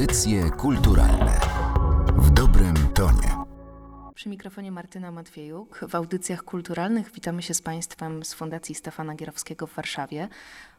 Audycje kulturalne w dobrym tonie. Przy mikrofonie Martyna Matwiejuk. W audycjach kulturalnych witamy się z Państwem z Fundacji Stefana Gierowskiego w Warszawie.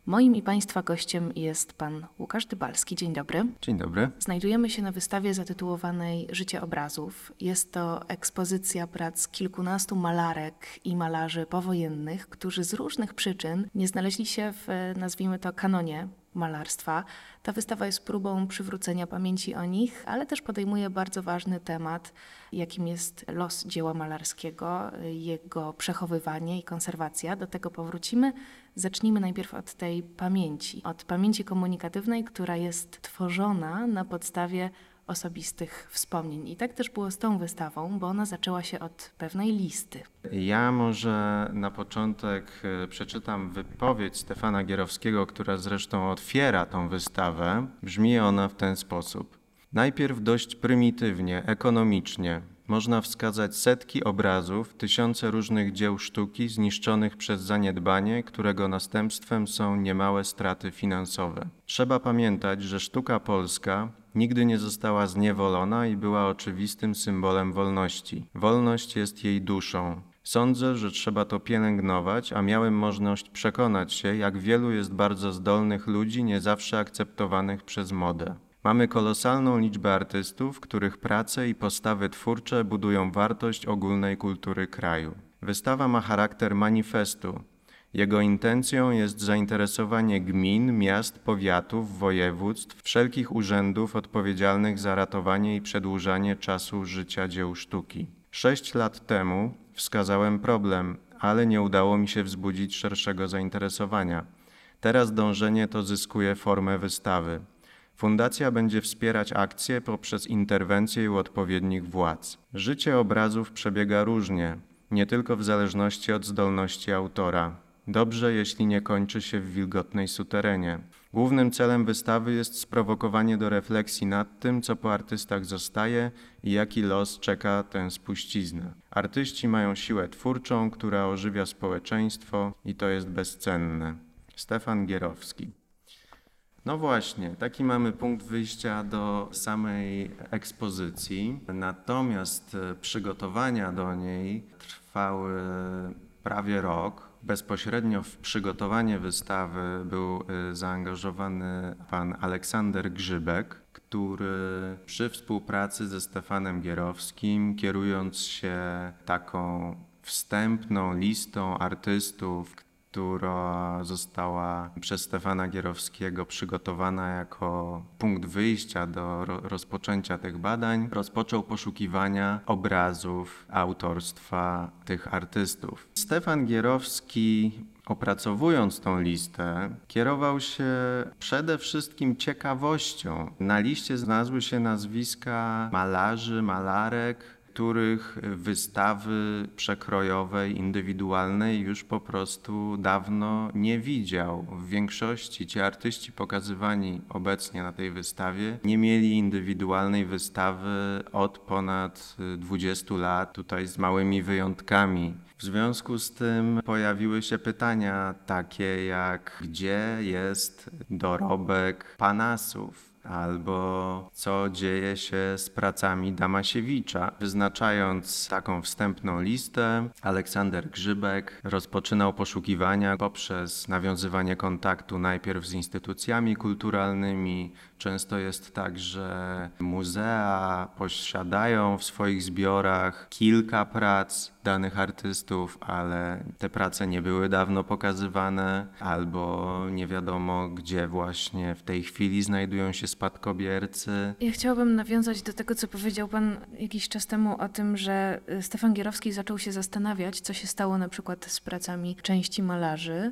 Moim i Państwa gościem jest Pan Łukasz Dybalski. Dzień dobry. Dzień dobry. Znajdujemy się na wystawie zatytułowanej Życie obrazów. Jest to ekspozycja prac kilkunastu malarek i malarzy powojennych, którzy z różnych przyczyn nie znaleźli się w, nazwijmy to, kanonie malarstwa. Ta wystawa jest próbą przywrócenia pamięci o nich, ale też podejmuje bardzo ważny temat, jakim jest los dzieła malarskiego, jego przechowywanie i konserwacja. Do tego powrócimy. Zacznijmy najpierw od tej pamięci, od pamięci komunikatywnej, która jest tworzona na podstawie osobistych wspomnień. I tak też było z tą wystawą, bo ona zaczęła się od pewnej listy. Ja może na początek e, przeczytam wypowiedź Stefana Gierowskiego, która zresztą otwiera tą wystawę. Brzmi ona w ten sposób. Najpierw dość prymitywnie, ekonomicznie, można wskazać setki obrazów, tysiące różnych dzieł sztuki zniszczonych przez zaniedbanie, którego następstwem są niemałe straty finansowe. Trzeba pamiętać, że sztuka polska nigdy nie została zniewolona i była oczywistym symbolem wolności. Wolność jest jej duszą. Sądzę, że trzeba to pielęgnować, a miałem możliwość przekonać się, jak wielu jest bardzo zdolnych ludzi, nie zawsze akceptowanych przez modę. Mamy kolosalną liczbę artystów, których prace i postawy twórcze budują wartość ogólnej kultury kraju. Wystawa ma charakter manifestu. Jego intencją jest zainteresowanie gmin, miast, powiatów, województw, wszelkich urzędów odpowiedzialnych za ratowanie i przedłużanie czasu życia dzieł sztuki. Sześć lat temu wskazałem problem, ale nie udało mi się wzbudzić szerszego zainteresowania. Teraz dążenie to zyskuje formę wystawy. Fundacja będzie wspierać akcje poprzez interwencję u odpowiednich władz. Życie obrazów przebiega różnie, nie tylko w zależności od zdolności autora. Dobrze, jeśli nie kończy się w wilgotnej suterenie. Głównym celem wystawy jest sprowokowanie do refleksji nad tym, co po artystach zostaje i jaki los czeka tę spuściznę. Artyści mają siłę twórczą, która ożywia społeczeństwo i to jest bezcenne. Stefan Gierowski. No właśnie, taki mamy punkt wyjścia do samej ekspozycji. Natomiast e, przygotowania do niej trwały prawie rok. Bezpośrednio w przygotowanie wystawy był e, zaangażowany pan Aleksander Grzybek, który przy współpracy ze Stefanem Gierowskim, kierując się taką wstępną listą artystów, która została przez Stefana Gierowskiego przygotowana jako punkt wyjścia do rozpoczęcia tych badań, rozpoczął poszukiwania obrazów autorstwa tych artystów. Stefan Gierowski opracowując tą listę, kierował się przede wszystkim ciekawością. Na liście znalazły się nazwiska malarzy, malarek, których wystawy przekrojowej, indywidualnej już po prostu dawno nie widział. W większości ci artyści pokazywani obecnie na tej wystawie nie mieli indywidualnej wystawy od ponad 20 lat, tutaj z małymi wyjątkami. W związku z tym pojawiły się pytania takie jak gdzie jest dorobek panasów? Albo co dzieje się z pracami Damasiewicza. Wyznaczając taką wstępną listę, Aleksander Grzybek rozpoczynał poszukiwania poprzez nawiązywanie kontaktu najpierw z instytucjami kulturalnymi. Często jest tak, że muzea posiadają w swoich zbiorach kilka prac danych artystów, ale te prace nie były dawno pokazywane, albo nie wiadomo, gdzie właśnie w tej chwili znajdują się spadkobiercy. Ja chciałabym nawiązać do tego, co powiedział Pan jakiś czas temu o tym, że Stefan Gierowski zaczął się zastanawiać, co się stało na przykład z pracami części malarzy.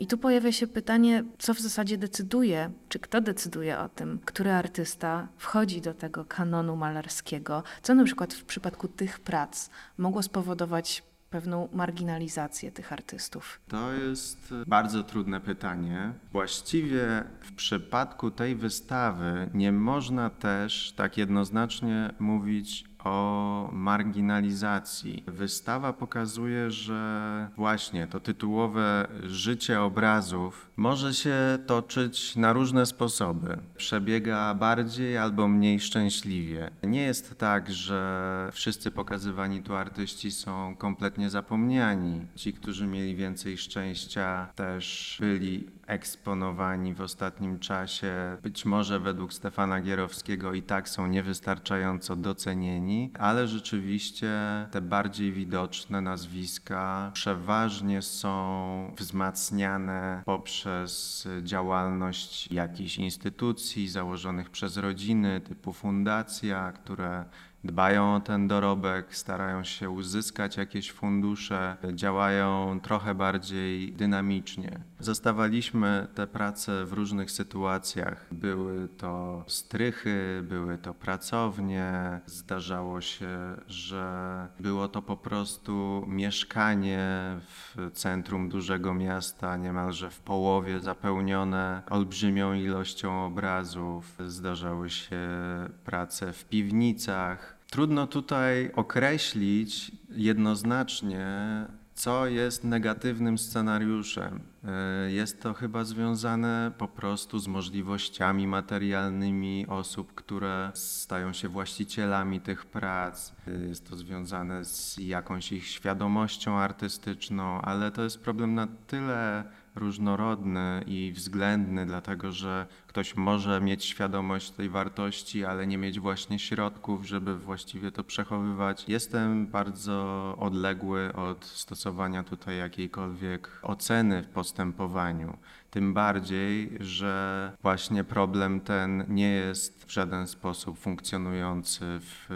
I tu pojawia się pytanie, co w zasadzie decyduje, czy kto decyduje o tym, który artysta wchodzi do tego kanonu malarskiego, co na przykład w przypadku tych prac mogło spowodować pewną marginalizację tych artystów? To jest bardzo trudne pytanie. Właściwie w przypadku tej wystawy nie można też tak jednoznacznie mówić o marginalizacji. Wystawa pokazuje, że właśnie to tytułowe życie obrazów może się toczyć na różne sposoby. Przebiega bardziej albo mniej szczęśliwie. Nie jest tak, że wszyscy pokazywani tu artyści są kompletnie zapomniani. Ci, którzy mieli więcej szczęścia, też byli eksponowani w ostatnim czasie. Być może według Stefana Gierowskiego i tak są niewystarczająco docenieni, ale rzeczywiście te bardziej widoczne nazwiska przeważnie są wzmacniane poprzez działalność jakichś instytucji założonych przez rodziny, typu fundacja, które dbają o ten dorobek, starają się uzyskać jakieś fundusze, działają trochę bardziej dynamicznie. Zostawaliśmy te prace w różnych sytuacjach. Były to strychy, były to pracownie. Zdarzało się, że było to po prostu mieszkanie w centrum dużego miasta, niemalże w połowie zapełnione olbrzymią ilością obrazów. Zdarzały się prace w piwnicach, Trudno tutaj określić jednoznacznie, co jest negatywnym scenariuszem. E, jest to chyba związane po prostu z możliwościami materialnymi osób, które stają się właścicielami tych prac. E, jest to związane z jakąś ich świadomością artystyczną, ale to jest problem na tyle różnorodny i względny, dlatego że ktoś może mieć świadomość tej wartości, ale nie mieć właśnie środków, żeby właściwie to przechowywać. Jestem bardzo odległy od stosowania tutaj jakiejkolwiek oceny w postępowaniu. Tym bardziej, że właśnie problem ten nie jest w żaden sposób funkcjonujący w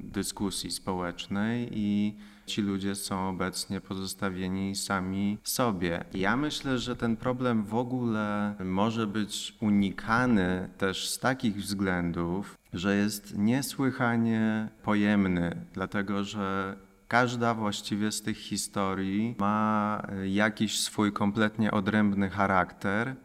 dyskusji społecznej i ci ludzie są obecnie pozostawieni sami sobie. Ja myślę, że ten problem w ogóle może być unikany też z takich względów, że jest niesłychanie pojemny, dlatego że każda właściwie z tych historii ma jakiś swój kompletnie odrębny charakter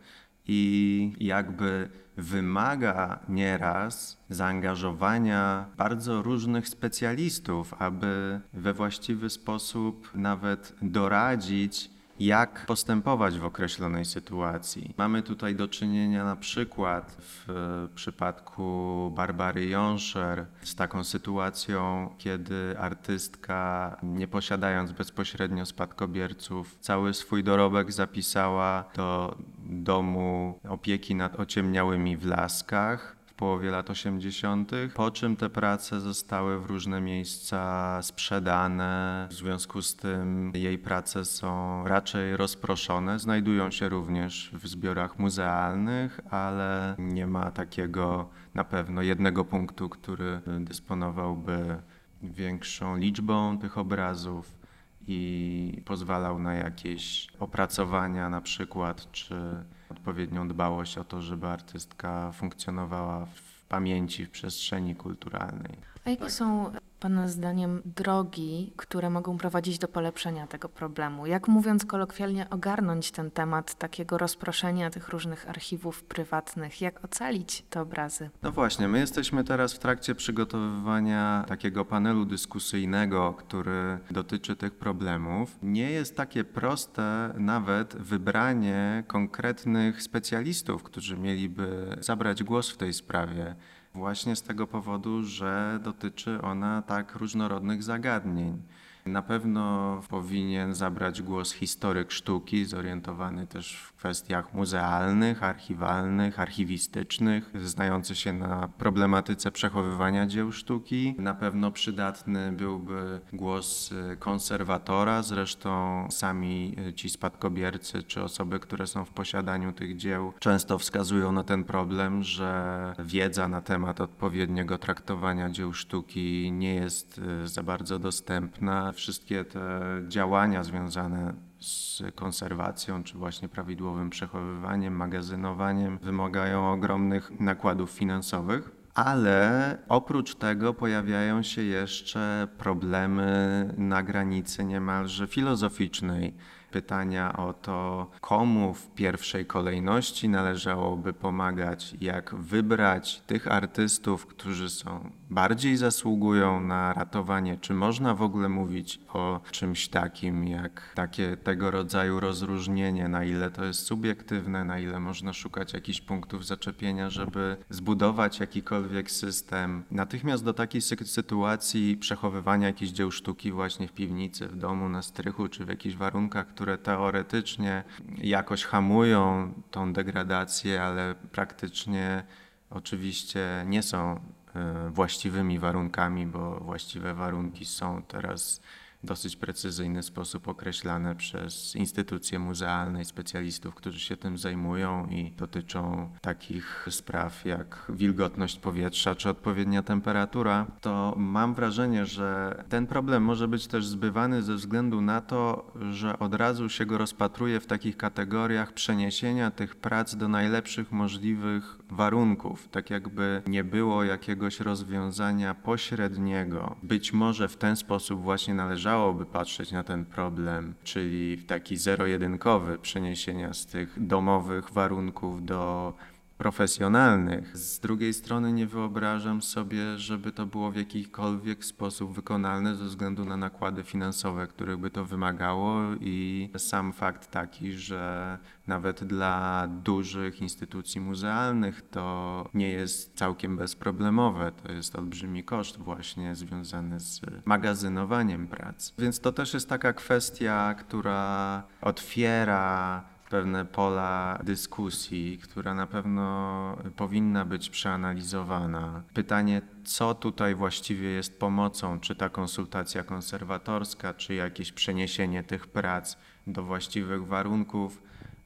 i jakby wymaga nieraz zaangażowania bardzo różnych specjalistów, aby we właściwy sposób nawet doradzić jak postępować w określonej sytuacji. Mamy tutaj do czynienia na przykład w przypadku Barbary Jonscher z taką sytuacją, kiedy artystka, nie posiadając bezpośrednio spadkobierców, cały swój dorobek zapisała do domu opieki nad ociemniałymi w Laskach połowie lat 80., po czym te prace zostały w różne miejsca sprzedane. W związku z tym jej prace są raczej rozproszone. Znajdują się również w zbiorach muzealnych, ale nie ma takiego na pewno jednego punktu, który dysponowałby większą liczbą tych obrazów i pozwalał na jakieś opracowania na przykład, czy odpowiednią dbałość o to, żeby artystka funkcjonowała w pamięci, w przestrzeni kulturalnej. A jakie są Pana zdaniem drogi, które mogą prowadzić do polepszenia tego problemu? Jak mówiąc kolokwialnie, ogarnąć ten temat takiego rozproszenia tych różnych archiwów prywatnych? Jak ocalić te obrazy? No właśnie, my jesteśmy teraz w trakcie przygotowywania takiego panelu dyskusyjnego, który dotyczy tych problemów. Nie jest takie proste nawet wybranie konkretnych specjalistów, którzy mieliby zabrać głos w tej sprawie. Właśnie z tego powodu, że dotyczy ona tak różnorodnych zagadnień. Na pewno powinien zabrać głos historyk sztuki, zorientowany też w kwestiach muzealnych, archiwalnych, archiwistycznych, znający się na problematyce przechowywania dzieł sztuki. Na pewno przydatny byłby głos konserwatora, zresztą sami ci spadkobiercy czy osoby, które są w posiadaniu tych dzieł, często wskazują na ten problem, że wiedza na temat odpowiedniego traktowania dzieł sztuki nie jest za bardzo dostępna wszystkie te działania związane z konserwacją, czy właśnie prawidłowym przechowywaniem, magazynowaniem wymagają ogromnych nakładów finansowych. Ale oprócz tego pojawiają się jeszcze problemy na granicy niemalże filozoficznej pytania o to, komu w pierwszej kolejności należałoby pomagać, jak wybrać tych artystów, którzy są bardziej zasługują na ratowanie, czy można w ogóle mówić o czymś takim, jak takie tego rodzaju rozróżnienie, na ile to jest subiektywne, na ile można szukać jakichś punktów zaczepienia, żeby zbudować jakikolwiek system. Natychmiast do takiej sytuacji przechowywania jakichś dzieł sztuki właśnie w piwnicy, w domu, na strychu, czy w jakichś warunkach, które teoretycznie jakoś hamują tą degradację, ale praktycznie oczywiście nie są e, właściwymi warunkami, bo właściwe warunki są teraz dosyć precyzyjny sposób określane przez instytucje muzealne i specjalistów, którzy się tym zajmują i dotyczą takich spraw jak wilgotność powietrza czy odpowiednia temperatura, to mam wrażenie, że ten problem może być też zbywany ze względu na to, że od razu się go rozpatruje w takich kategoriach przeniesienia tych prac do najlepszych możliwych warunków, tak jakby nie było jakiegoś rozwiązania pośredniego. Być może w ten sposób właśnie należałoby patrzeć na ten problem, czyli w taki zero-jedynkowy przeniesienia z tych domowych warunków do profesjonalnych. Z drugiej strony nie wyobrażam sobie, żeby to było w jakikolwiek sposób wykonalne ze względu na nakłady finansowe, których by to wymagało i sam fakt taki, że nawet dla dużych instytucji muzealnych to nie jest całkiem bezproblemowe. To jest olbrzymi koszt właśnie związany z magazynowaniem prac. Więc to też jest taka kwestia, która otwiera pewne pola dyskusji, która na pewno powinna być przeanalizowana. Pytanie, co tutaj właściwie jest pomocą, czy ta konsultacja konserwatorska, czy jakieś przeniesienie tych prac do właściwych warunków,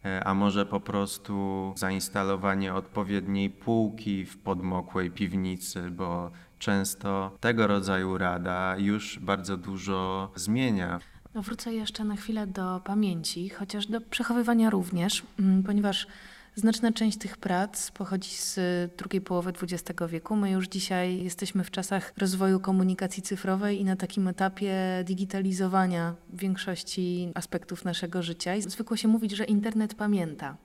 e, a może po prostu zainstalowanie odpowiedniej półki w podmokłej piwnicy, bo często tego rodzaju rada już bardzo dużo zmienia. No wrócę jeszcze na chwilę do pamięci, chociaż do przechowywania również, mm, ponieważ znaczna część tych prac pochodzi z drugiej połowy XX wieku. My już dzisiaj jesteśmy w czasach rozwoju komunikacji cyfrowej i na takim etapie digitalizowania większości aspektów naszego życia. I zwykło się mówić, że internet pamięta.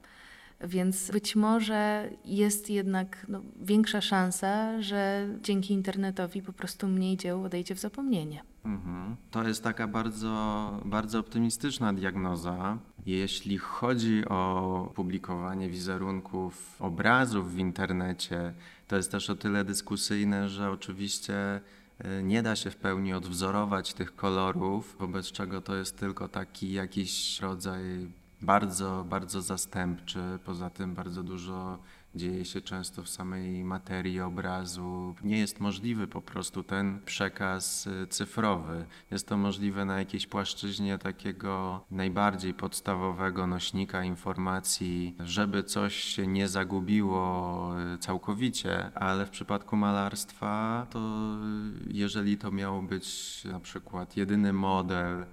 Więc być może jest jednak no, większa szansa, że dzięki internetowi po prostu mniej dzieł odejdzie w zapomnienie. Mhm. To jest taka bardzo, bardzo optymistyczna diagnoza. Jeśli chodzi o publikowanie wizerunków, obrazów w internecie, to jest też o tyle dyskusyjne, że oczywiście e, nie da się w pełni odwzorować tych kolorów, wobec czego to jest tylko taki jakiś rodzaj bardzo, bardzo zastępczy. Poza tym bardzo dużo dzieje się często w samej materii obrazu. Nie jest możliwy po prostu ten przekaz y, cyfrowy. Jest to możliwe na jakiejś płaszczyźnie takiego najbardziej podstawowego nośnika informacji, żeby coś się nie zagubiło y, całkowicie, ale w przypadku malarstwa to y, jeżeli to miało być na przykład jedyny model,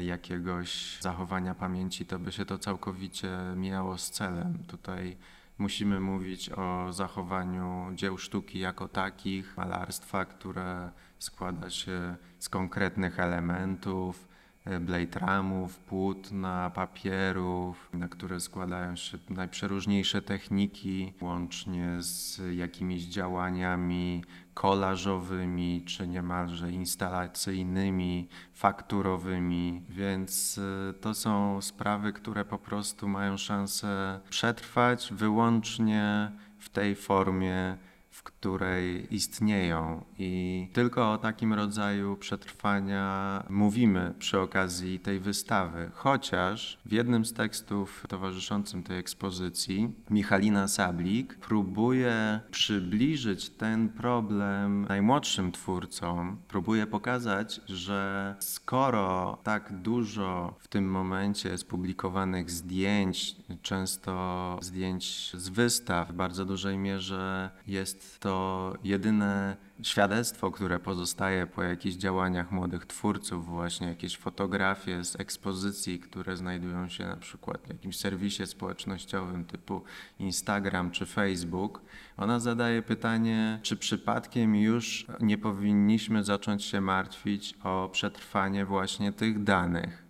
jakiegoś zachowania pamięci, to by się to całkowicie mijało z celem. Tutaj musimy mówić o zachowaniu dzieł sztuki jako takich, malarstwa, które składa się z konkretnych elementów, e, blade ramów, płótna, papierów, na które składają się najprzeróżniejsze techniki, łącznie z jakimiś działaniami kolażowymi, czy niemalże instalacyjnymi, fakturowymi, więc y, to są sprawy, które po prostu mają szansę przetrwać wyłącznie w tej formie w której istnieją. I tylko o takim rodzaju przetrwania mówimy przy okazji tej wystawy. Chociaż w jednym z tekstów towarzyszącym tej ekspozycji Michalina Sablik próbuje przybliżyć ten problem najmłodszym twórcom, próbuje pokazać, że skoro tak dużo w tym momencie jest publikowanych zdjęć, często zdjęć z wystaw, w bardzo dużej mierze jest to jedyne świadectwo, które pozostaje po jakichś działaniach młodych twórców, właśnie jakieś fotografie z ekspozycji, które znajdują się na przykład w jakimś serwisie społecznościowym typu Instagram czy Facebook. Ona zadaje pytanie, czy przypadkiem już nie powinniśmy zacząć się martwić o przetrwanie właśnie tych danych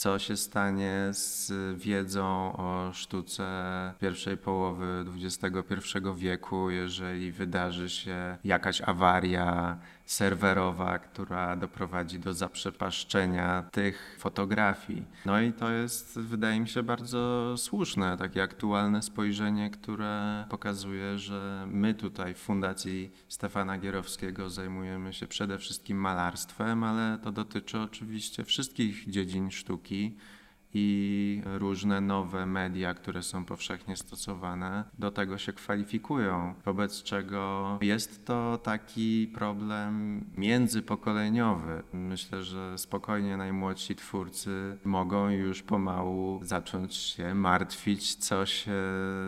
Co się stanie z wiedzą o sztuce pierwszej połowy XXI wieku, jeżeli wydarzy się jakaś awaria serwerowa, która doprowadzi do zaprzepaszczenia tych fotografii. No i to jest, wydaje mi się, bardzo słuszne, takie aktualne spojrzenie, które pokazuje, że my tutaj w Fundacji Stefana Gierowskiego zajmujemy się przede wszystkim malarstwem, ale to dotyczy oczywiście wszystkich dziedzin sztuki 这里。I różne nowe media, które są powszechnie stosowane, do tego się kwalifikują. Wobec czego jest to taki problem międzypokoleniowy. Myślę, że spokojnie najmłodsi twórcy mogą już pomału zacząć się martwić, co się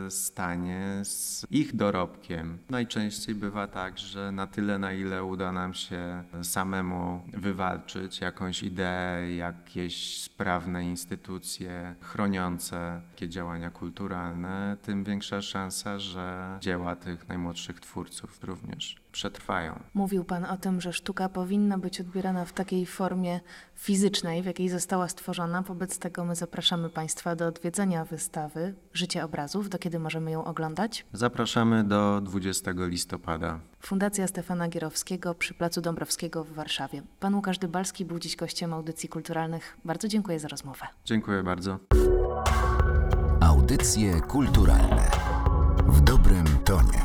stanie z ich dorobkiem. Najczęściej bywa tak, że na tyle, na ile uda nam się samemu wywalczyć jakąś ideę, jakieś sprawne instytucje, instytucje chroniące takie działania kulturalne, tym większa szansa, że dzieła tych najmłodszych twórców również przetrwają. Mówił Pan o tym, że sztuka powinna być odbierana w takiej formie fizycznej, w jakiej została stworzona. Wobec tego my zapraszamy Państwa do odwiedzenia wystawy Życie obrazów. Do kiedy możemy ją oglądać? Zapraszamy do 20 listopada. Fundacja Stefana Gierowskiego przy Placu Dąbrowskiego w Warszawie. Pan Łukasz Dybalski był dziś gościem audycji kulturalnych. Bardzo dziękuję za rozmowę. Dziękuję bardzo. Audycje kulturalne w dobrym tonie.